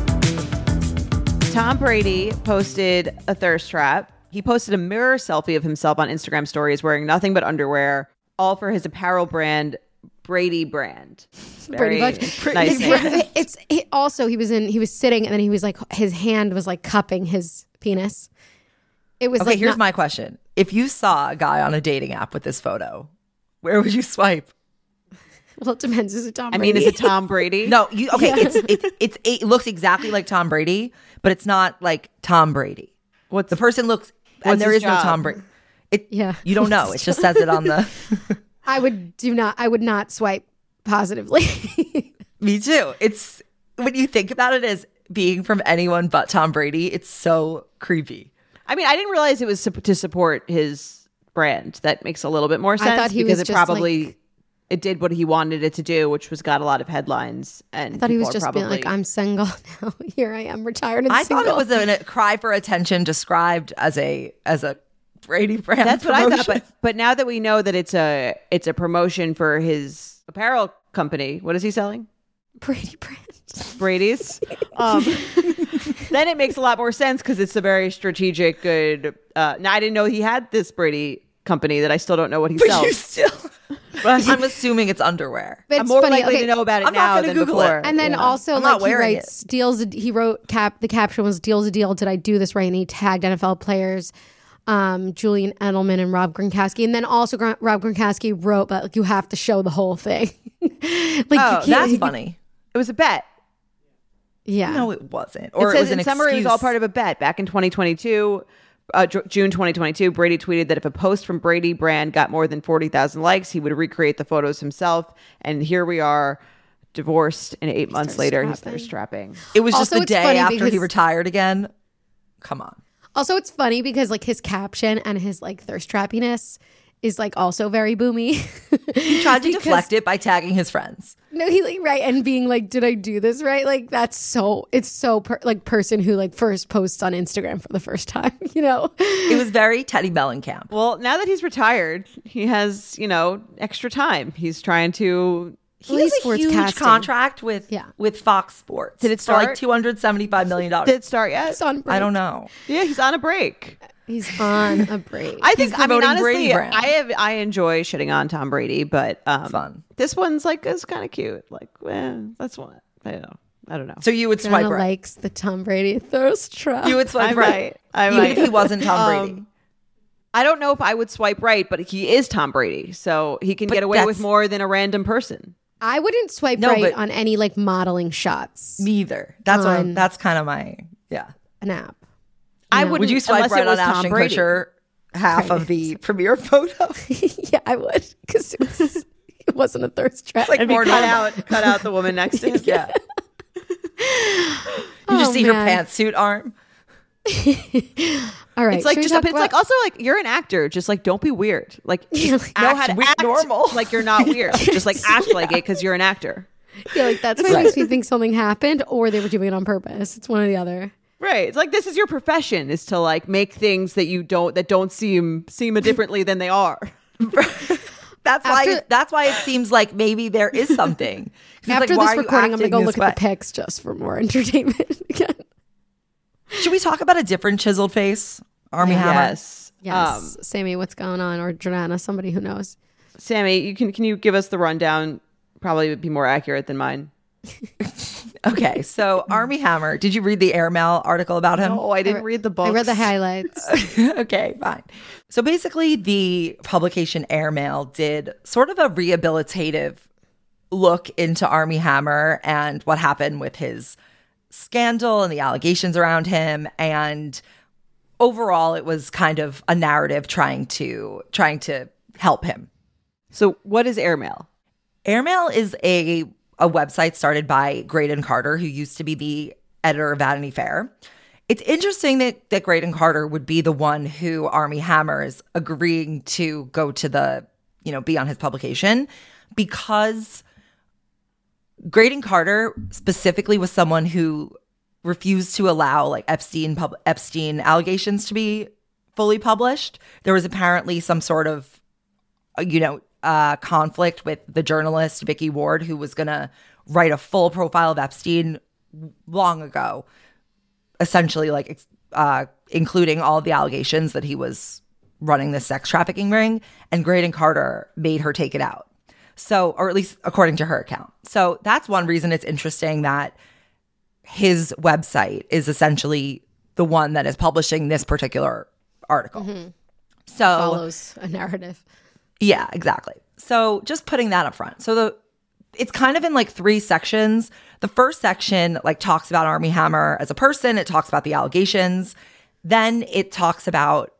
Tom Brady posted a thirst trap. He posted a mirror selfie of himself on Instagram stories wearing nothing but underwear, all for his apparel brand, Brady brand. [LAUGHS] Pretty Very much. Nice name. It's it, also he was in he was sitting and then he was like his hand was like cupping his penis. It was Okay, like here's not- my question. If you saw a guy on a dating app with this photo, where would you swipe? Well it depends. Is it Tom Brady? I mean, is it Tom Brady? No, you okay, it's it's it's it looks exactly like Tom Brady, but it's not like Tom Brady. What The person looks and there is his is no? Tom Brady. It Yeah. You don't know. It just says it on the [LAUGHS] [LAUGHS] I would do not I would not swipe positively. [LAUGHS] Me too. It's when you think about it as being from anyone but Tom Brady, it's so creepy. I mean, I didn't realize it was to support his brand. That makes a little bit more sense I thought he because was it just, probably like- it did what he wanted it to do, which was got a lot of headlines. And I thought he was people are just being like, I'm single [LAUGHS] now. Here I am, retired and I single. thought it was a, a cry for attention described as a as a Brady brand. That's what I thought. But but now that we know that it's a it's a promotion for his apparel company, what is he selling? Brady brand. Brady's. [LAUGHS] Um, [LAUGHS] then it makes a lot more sense because it's a very strategic, good. Uh, now I didn't know he had this Brady company that I still don't know what he But sells. you still I'm assuming it's underwear. But I'm it's more funny. likely okay, to know about it I'm now gonna than Google before. it. And then Yeah. also, I'm like he wearing writes, deals. A, he wrote cap. The caption was "Deals a deal." Did I do this right? And he tagged NFL players, um, Julian Edelman and Rob Gronkowski. And then also Gron- Rob Gronkowski wrote, "But like, you have to show the whole thing." [LAUGHS] like Oh, you can't- That's [LAUGHS] funny. it was a bet. Yeah. No, it wasn't. Or it it, was an in summary, it was all part of a bet. Back in 2022, uh, June 2022, Brady tweeted that if a post from Brady brand got more than 40,000 likes, he would recreate the photos himself. And here we are, divorced, and eight months later, he's strapping. thirst strapping. It was just Also, the day funny after he retired again. Come on. Also, it's funny because like his caption and his like thirst trappiness is like also very boomy. He tried to [LAUGHS] Because- deflect it by tagging his friends. No, he like right and being like, "Did I do this right?" Like that's so. It's so per, like person who like first posts on Instagram for the first time. [LAUGHS] You know. It was very Teddy Mellencamp. Well, now that he's retired, he has, you know, extra time. He's trying to. He has he's a sports huge casting. contract with Yeah. with Fox Sports. Did it for like two hundred seventy five million dollars? Did it start yet? He's on break. I don't know. Yeah, he's on a break. He's on a [LAUGHS] break. I think. I mean, promoting honestly, Brady. I have. I enjoy shitting on Tom Brady, but um, Fun. This one's like it's kind of cute. Like, eh, that's one. I don't know. I don't know. So you would swipe Jenna right. likes the Tom Brady thirst trap. You would swipe I right. I Even might. if he wasn't Tom Brady. Um, I don't know if I would swipe right, but he is Tom Brady, so he can But get away with more than a random person. I wouldn't swipe No, right on any like modeling shots. Neither. either. That's what that's kind of my yeah. An app. I No. would. Would you swipe right on Tom Ashton Brady. Kutcher half of the premiere photo. [LAUGHS] yeah, I would because it, was, it wasn't a thirst trap. like more cut out, cut out the woman next to [LAUGHS] him. Yeah. Oh, you just Oh, see her pantsuit arm. [LAUGHS] All right, It's like just, talk but it's like also like you're an actor. Just like don't be weird. Like just know how to wi- act normal. Like you're not weird. just like act like it because you're an actor. yeah, like that's what makes me think something happened or they were doing it on purpose. It's one or the other. Right. It's like this is your profession is to like make things that you don't that don't seem seem differently than they are. [LAUGHS] [LAUGHS] That's why. After- It, that's why it seems like maybe there is [LAUGHS] something. After like, this recording, I'm gonna go look way? at the pics just for more entertainment again. Should we talk about a different chiseled face, Armie Hammer? Yes. Yes, Um, Sami, what's going on? Or Jordana, somebody who knows. Sami, you can can you give us the rundown? Probably would be more accurate than mine. [LAUGHS] Okay, so Armie Hammer. Did you read the airmail article about him? Oh, I didn't read the book. I read the highlights. [LAUGHS] okay, fine. So basically, the publication Airmail did sort of a rehabilitative look into Armie Hammer and what happened with his scandal and the allegations around him and overall it was kind of a narrative trying to trying to help him So what is airmail? Airmail is a a website started by Graydon Carter, who used to be the editor of Vanity Fair. It's interesting that, that Graydon Carter would be the one who Armie Hammer is agreeing to go to the, you know, be on his publication because Graydon Carter specifically was someone who refused to allow like Epstein pub- Epstein allegations to be fully published. There was apparently some sort of you know, uh, conflict with the journalist Vicky Ward, who was going to write a full profile of Epstein long ago, essentially like uh, including all the allegations that he was running this sex trafficking ring. And Graydon Carter made her take it out. So, or at least according to her account. So that's one reason it's interesting that his website is essentially the one that is publishing this particular article. So Follows a narrative. Yeah, exactly. So just putting that up front. So the it's kind of in like three sections. The first section like talks about Armie Hammer as a person, it talks about the allegations. Then it talks about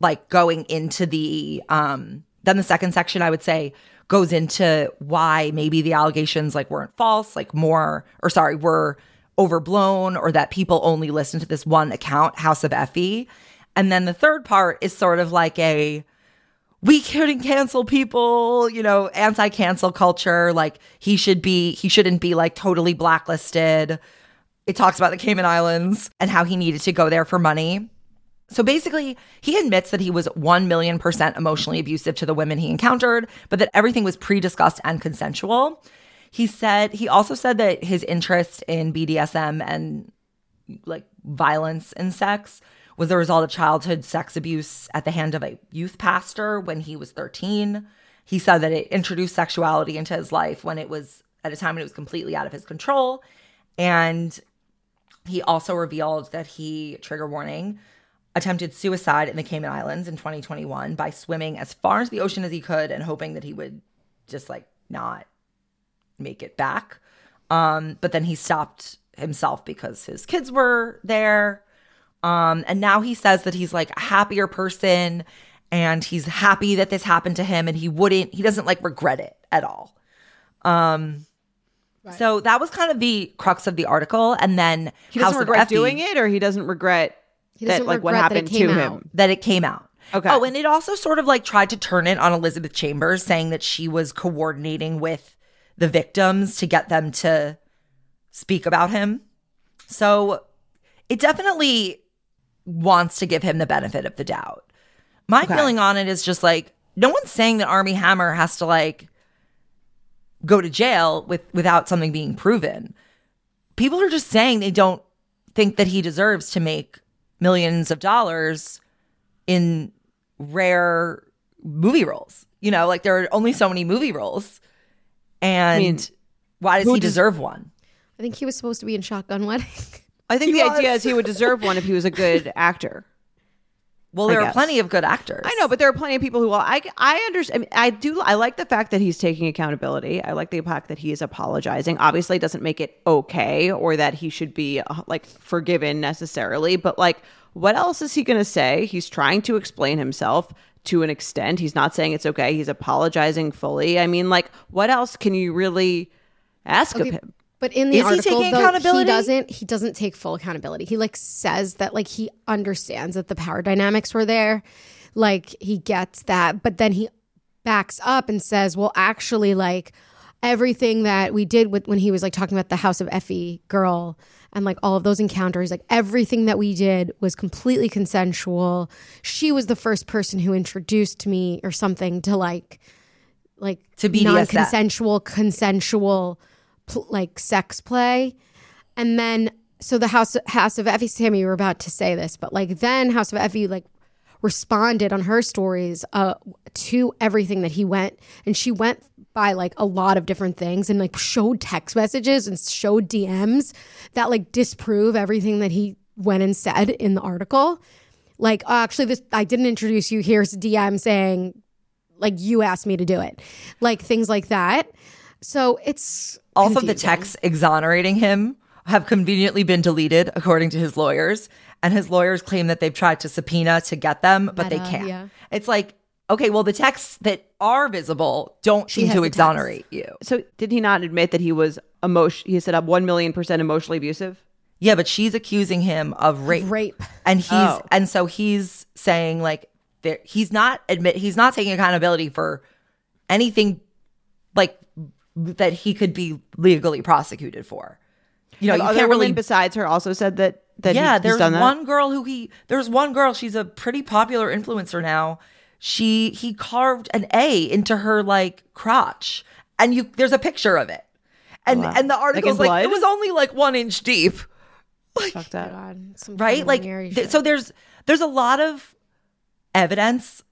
like going into the um then the second section I would say goes into why maybe the allegations like weren't false, like more or sorry, were overblown or that people only listen to this one account, House of Effie. And then the third part is sort of like a we couldn't cancel people, you know, anti-cancel culture. Like he should be, he shouldn't be like totally blacklisted. It talks about the Cayman Islands and how he needed to go there for money. So basically, he admits that he was 1 million percent emotionally abusive to the women he encountered, but that everything was pre discussed and consensual. He said, he also said that his interest in BDSM and like violence and sex was the result of childhood sex abuse at the hand of a youth pastor when he was 13. He said that it introduced sexuality into his life when it was at a time when it was completely out of his control. And he also revealed that he, trigger warning, attempted suicide in the Cayman Islands in 2021 by swimming as far into the ocean as he could and hoping that he would just like not make it back. Um, but then he stopped himself because his kids were there. Um, and now he says that he's like a happier person and he's happy that this happened to him and he wouldn't, he doesn't like regret it at all. Um, so that was kind of the crux of the article. And then He doesn't House regret Effie- doing it, or he doesn't regret He that doesn't like what regret that it happened to out. him. that it came out. Okay. Oh, and it also sort of like tried to turn it on Elizabeth Chambers, saying that she was coordinating with the victims to get them to speak about him. So it definitely wants to give him the benefit of the doubt. My feeling on it is just like no one's saying that Armie Hammer has to like go to jail with without something being proven. People are just saying they don't think that he deserves to make millions of dollars in rare movie roles. You know, like there are only so many movie roles. And mean, why does he does- deserve one? I think he was supposed to be in Shotgun Wedding. [LAUGHS] I think He the idea is he would deserve one if he was a good [LAUGHS] actor. Well, I there are guess. plenty of good actors. I know, but there are plenty of people who will. I I understand. I, mean, I do. I like the fact that he's taking accountability. I like the fact that he is apologizing. Obviously, it doesn't make it okay or that he should be uh, like forgiven necessarily. But like, what else is he going to say? He's trying to explain himself to an extent. He's not saying it's okay. He's apologizing fully. I mean, like, what else can you really ask of him? But in the Is he article, taking though, accountability? he doesn't. He doesn't take full accountability. He like says that like he understands that the power dynamics were there, like he gets that. But then he backs up and says, "Well, actually, like everything that we did with when he was like talking about the House of Effie girl and like all of those encounters, like everything that we did was completely consensual. She was the first person who introduced me or something to like." like To be non-consensual consensual like sex play. And then so the house house of effie Sami you were about to say this but like then house of effie like responded on her stories uh to everything that he went. And she went by like a lot of different things and like showed text messages and showed dms that like disprove everything that he went and said in the article. Like oh, actually this i didn't introduce you. Here's dm saying like you asked me to do it. Like things like that so it's Also, the texts exonerating him have conveniently been deleted, according to his lawyers. And his lawyers claim that they've tried to subpoena to get them, but they can't. yeah. It's like, okay, well, the texts that are visible don't seem to the exonerate you. So, did he not admit that he was emotion? He said up one million percent emotionally abusive. Yeah, but she's accusing him of rape. rape And he's Oh. and so he's saying like there he's not admit he's not taking accountability for anything like that he could be legally prosecuted for. You know, Have you other can't really besides her also said that that yeah, he, there's done that. one girl who he there's one girl, she's a pretty popular influencer now. She he carved an A into her like crotch. And you there's a picture of it. And Wow. and the Like article's like, blood? it was only like one inch deep. [LAUGHS] Fucked up. God, some right like th- so there's there's a lot of evidence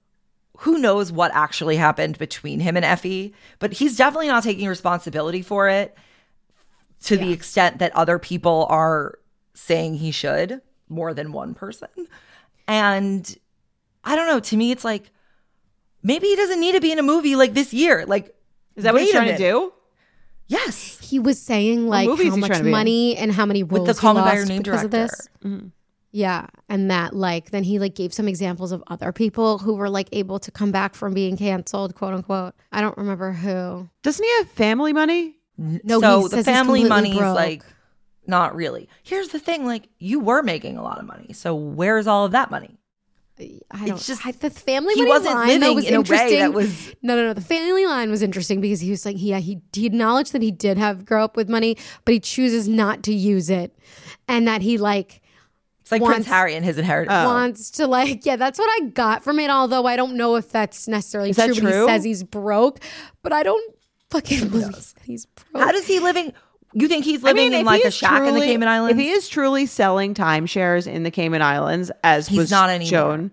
who knows what actually happened between him and effie but he's definitely not taking responsibility for it to the extent that other people are saying he should more than one person and i don't know to me it's like maybe he doesn't need to be in a movie like this year like Is that what he's wait trying to do? yes he was saying like how much trying to be in? money and how many roles the he Call Me by Your lost Name because of this. director. Yeah, and that like then he like gave some examples of other people who were like able to come back from being canceled, quote unquote. I don't remember who. Doesn't he have family money? No, so he the says he's family completely money is broke. like not really. Here's the thing: like you were making a lot of money, so where's all of that money? I don't. It's just- I, the family he money wasn't line, living was in a way interesting. that was- no, no, no. The family line was interesting because he was like, yeah, he he acknowledged that he did have grow up with money, but he chooses not to use it, and that he like It's like Once- Prince Harry and his inheritance. Oh. wants to like yeah that's what i got from it although i don't know if that's necessarily that true, but true? he says he's broke but i don't fucking believe that he's broke How does he living? You think he's living in like a is shack in the Cayman Islands? If he is truly selling timeshares in the Cayman Islands, as He's was not anymore. shown,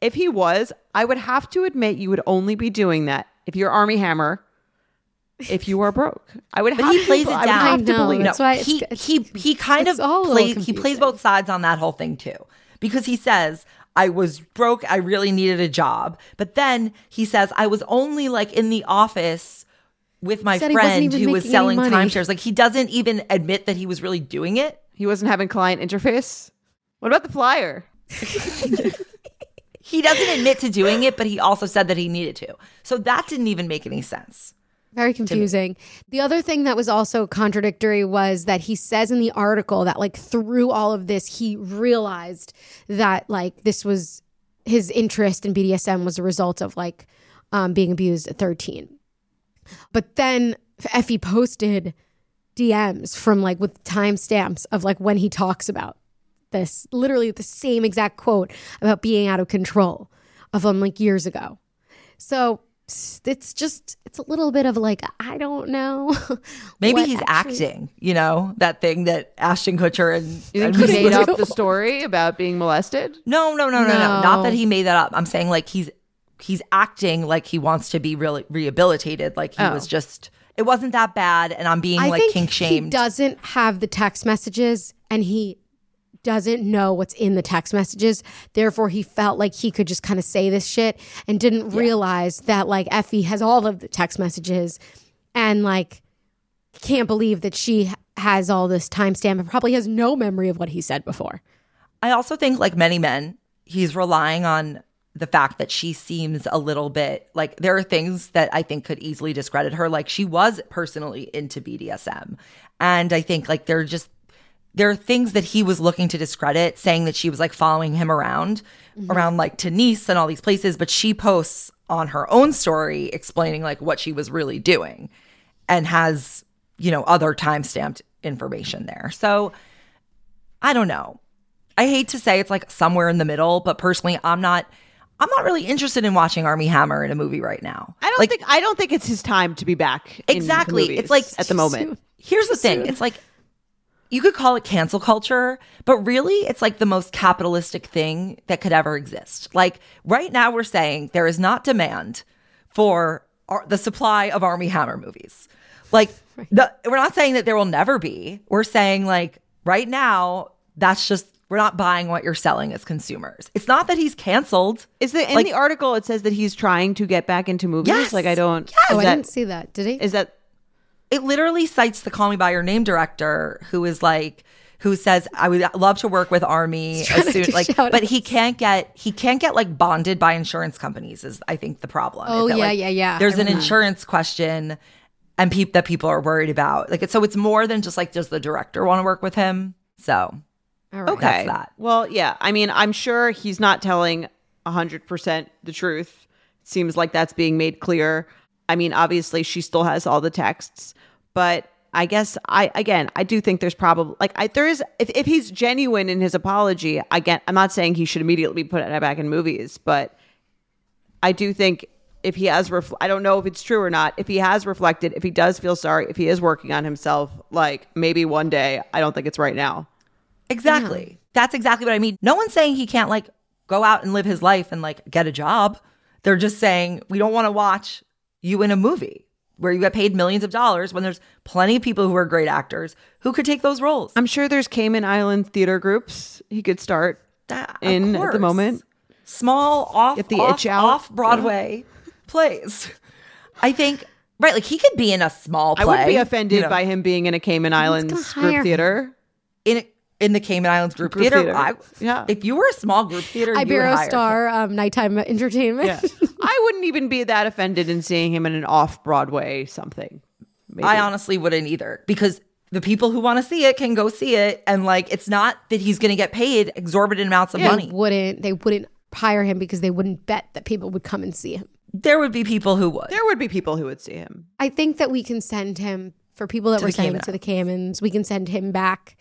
if he was, I would have to admit you would only be doing that if you're Armie Hammer. If you are broke, I would. But have he to- plays it I would down. have I to know, believe. that's why it's- he it's- he he kind of all a plays he plays both sides on that whole thing too because he says I was broke I really needed a job but then he says I was only like in the office with my Said he wasn't friend even who was selling money. timeshares like he doesn't even admit that he was really doing it He wasn't having client interface. What about the flyer? [LAUGHS] he doesn't admit to doing it but he also said that he needed to so that didn't even make any sense very confusing. The other thing that was also contradictory was that he says in the article that like through all of this he realized that like this was his interest in bdsm was a result of like um, being abused at 13 but then effie posted DMs from like with timestamps of like when he talks about this, literally the same exact quote about being out of control of him like years ago. So it's just it's a little bit of like I don't know. [LAUGHS] maybe he's actually- acting you know that thing that Ashton Kutcher and You and think he made up the story about being molested? No, no, no, no, no, No. Not that he made that up. I'm saying like he's he's acting like he wants to be really rehabilitated. Like he Oh. was just it wasn't that bad, and I'm being I like think kink he shamed. doesn't have the text messages and he doesn't know what's in the text messages. Therefore, he felt like he could just kind of say this shit and didn't realize that like Effie has all of the text messages and like can't believe that she has all this timestamp and probably has no memory of what he said before. I also think, like many men, he's relying on the fact that she seems a little bit like there are things that I think could easily discredit her. Like she was personally into BDSM. And I think like there are just there are things that he was looking to discredit, saying that she was like following him around, mm-hmm. around like to Nice and all these places. But she posts on her own story explaining like what she was really doing and has, you know, other time stamped information there. So I don't know. I hate to say it's like somewhere in the middle, but personally, I'm not. I'm not really interested in watching Armie Hammer in a movie right now. I don't like, think I don't think it's his time to be back. Exactly. It's like- at the moment. Here's the thing. It's like you could call it cancel culture, but really it's like the most capitalistic thing that could ever exist. Like right now we're saying there is not demand for ar- the supply of Armie Hammer movies. Like the, we're not saying that there will never be. We're saying like right now that's just we're not buying what you're selling as consumers. It's not that he's canceled. Is the in Like- the article it says that he's trying to get back into movies? Yes. Like I don't. Oh, I that, didn't see that. Did he? is that it literally cites the Call Me by Your Name director, who is like, who says, "I would love to work with Armie as soon." Like, but us. he can't get he can't get like bonded by insurance companies. Is I think the problem. Oh, that, yeah, like, yeah, yeah. There's an insurance question, and peop that people are worried about. Like, it's, so it's more than just like, does the director want to work with him? So All right. okay? That's that. Well, yeah. I mean, I'm sure he's not telling hundred percent the truth. Seems like that's being made clear. I mean, obviously, she still has all the texts, but I guess I again, I do think there's probably like I, there is if if he's genuine in his apology. Again, I'm not saying he should immediately be put back in movies, but I do think if he has, ref- I don't know if it's true or not. If he has reflected, if he does feel sorry, if he is working on himself, like maybe one day. I don't think it's right now. Exactly. Mm. That's exactly what I mean. No one's saying he can't like go out and live his life and like get a job. They're just saying we don't want to watch you in a movie where you get paid millions of dollars when there's plenty of people who are great actors who could take those roles. I'm sure there's Cayman Island theater groups he could start That- in at the moment. Small off Get the off, itch out. off Broadway plays. I think right, like he could be in a small play. I wouldn't be offended you know, by him being in a Cayman Islands group him. theater. in in the Cayman Islands group, Group theater. theater. I, Yeah. If you were a small group theater, you Iberostar um, nighttime entertainment. [LAUGHS] I wouldn't even be that offended in seeing him in an off Broadway something. Maybe. I honestly wouldn't either because the people who want to see it can go see it, and like it's not that he's going to get paid exorbitant amounts of They money. wouldn't. They wouldn't hire him because they wouldn't bet that people would come and see him. There would be people who would. there would be people who would see him. I think that we can send him for people that To were the saying to the Caymans. We can send him back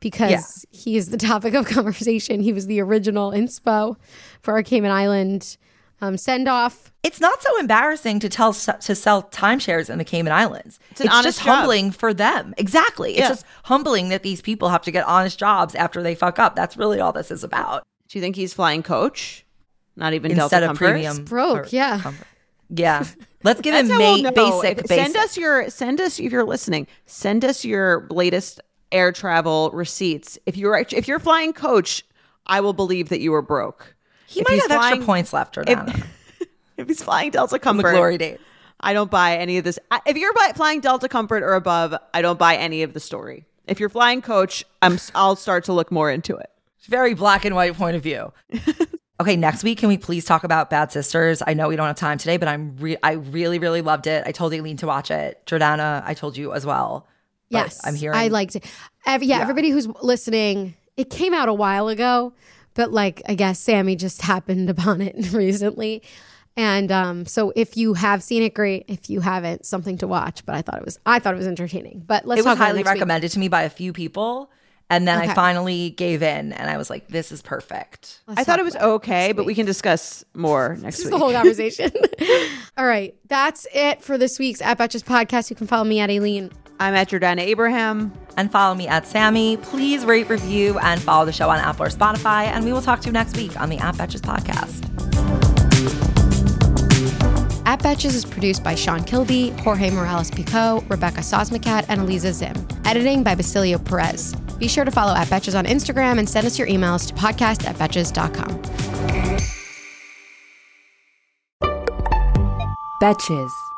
because Yeah. he is the topic of [LAUGHS] conversation. He was the original inspo for our Cayman Island um, send off. It's not so embarrassing to tell to sell timeshares in the Cayman Islands. It's, honest just job. humbling for them. Exactly. It's Yeah. just humbling that these people have to get honest jobs after they fuck up. That's really all this is about. Do you think he's flying coach? Not even Instead Delta of Comfort? premium, broke, yeah. comfort. yeah. [LAUGHS] Let's give him ma- we'll basic, basic. Send us your send us if you're listening. Send us your latest air travel receipts. If you're if you're flying coach, I will believe that you were broke. he if might have extra points left, Jordana. [LAUGHS] If he's flying Delta the Comfort, glory days. I don't buy any of this. If you're flying Delta Comfort or above, I don't buy any of the story. If you're flying coach, I'm I'll start to look more into it. very black and white point of view. [LAUGHS] okay, next week, can we please talk about Bad Sisters? I know we don't have time today, but I'm re- I really really loved it. I told Aleen to watch it. Jordana, I told you as well. But Yes, I'm hearing. I liked it. Ev- yeah, everybody who's listening, it came out a while ago, but like I guess Sami just [LAUGHS] happened upon it [LAUGHS] recently. And um, so if you have seen it, great. If you haven't, something to watch. But I thought it was I thought it was entertaining. But let's it talk was about highly next week. recommended to me by a few people, and then Okay. I finally gave in, and I was like, "This is perfect." Let's I thought it was okay, but we can discuss more next This is week. the whole [LAUGHS] conversation. All right, that's it for this week's At Betches podcast. You can follow me at Aleen. I'm at Jordana Abraham. And follow me at Sami. Please rate, review, and follow the show on Apple or Spotify. And we will talk to you next week on the App Betches podcast. At Betches is produced by Sean Kilby, Jorge Morales Pico, Rebecca Sosmacat, and Eliza Zim. Editing by Basilio Perez. Be sure to follow at Betches on Instagram and send us your emails to podcast at Betches.com. Betches.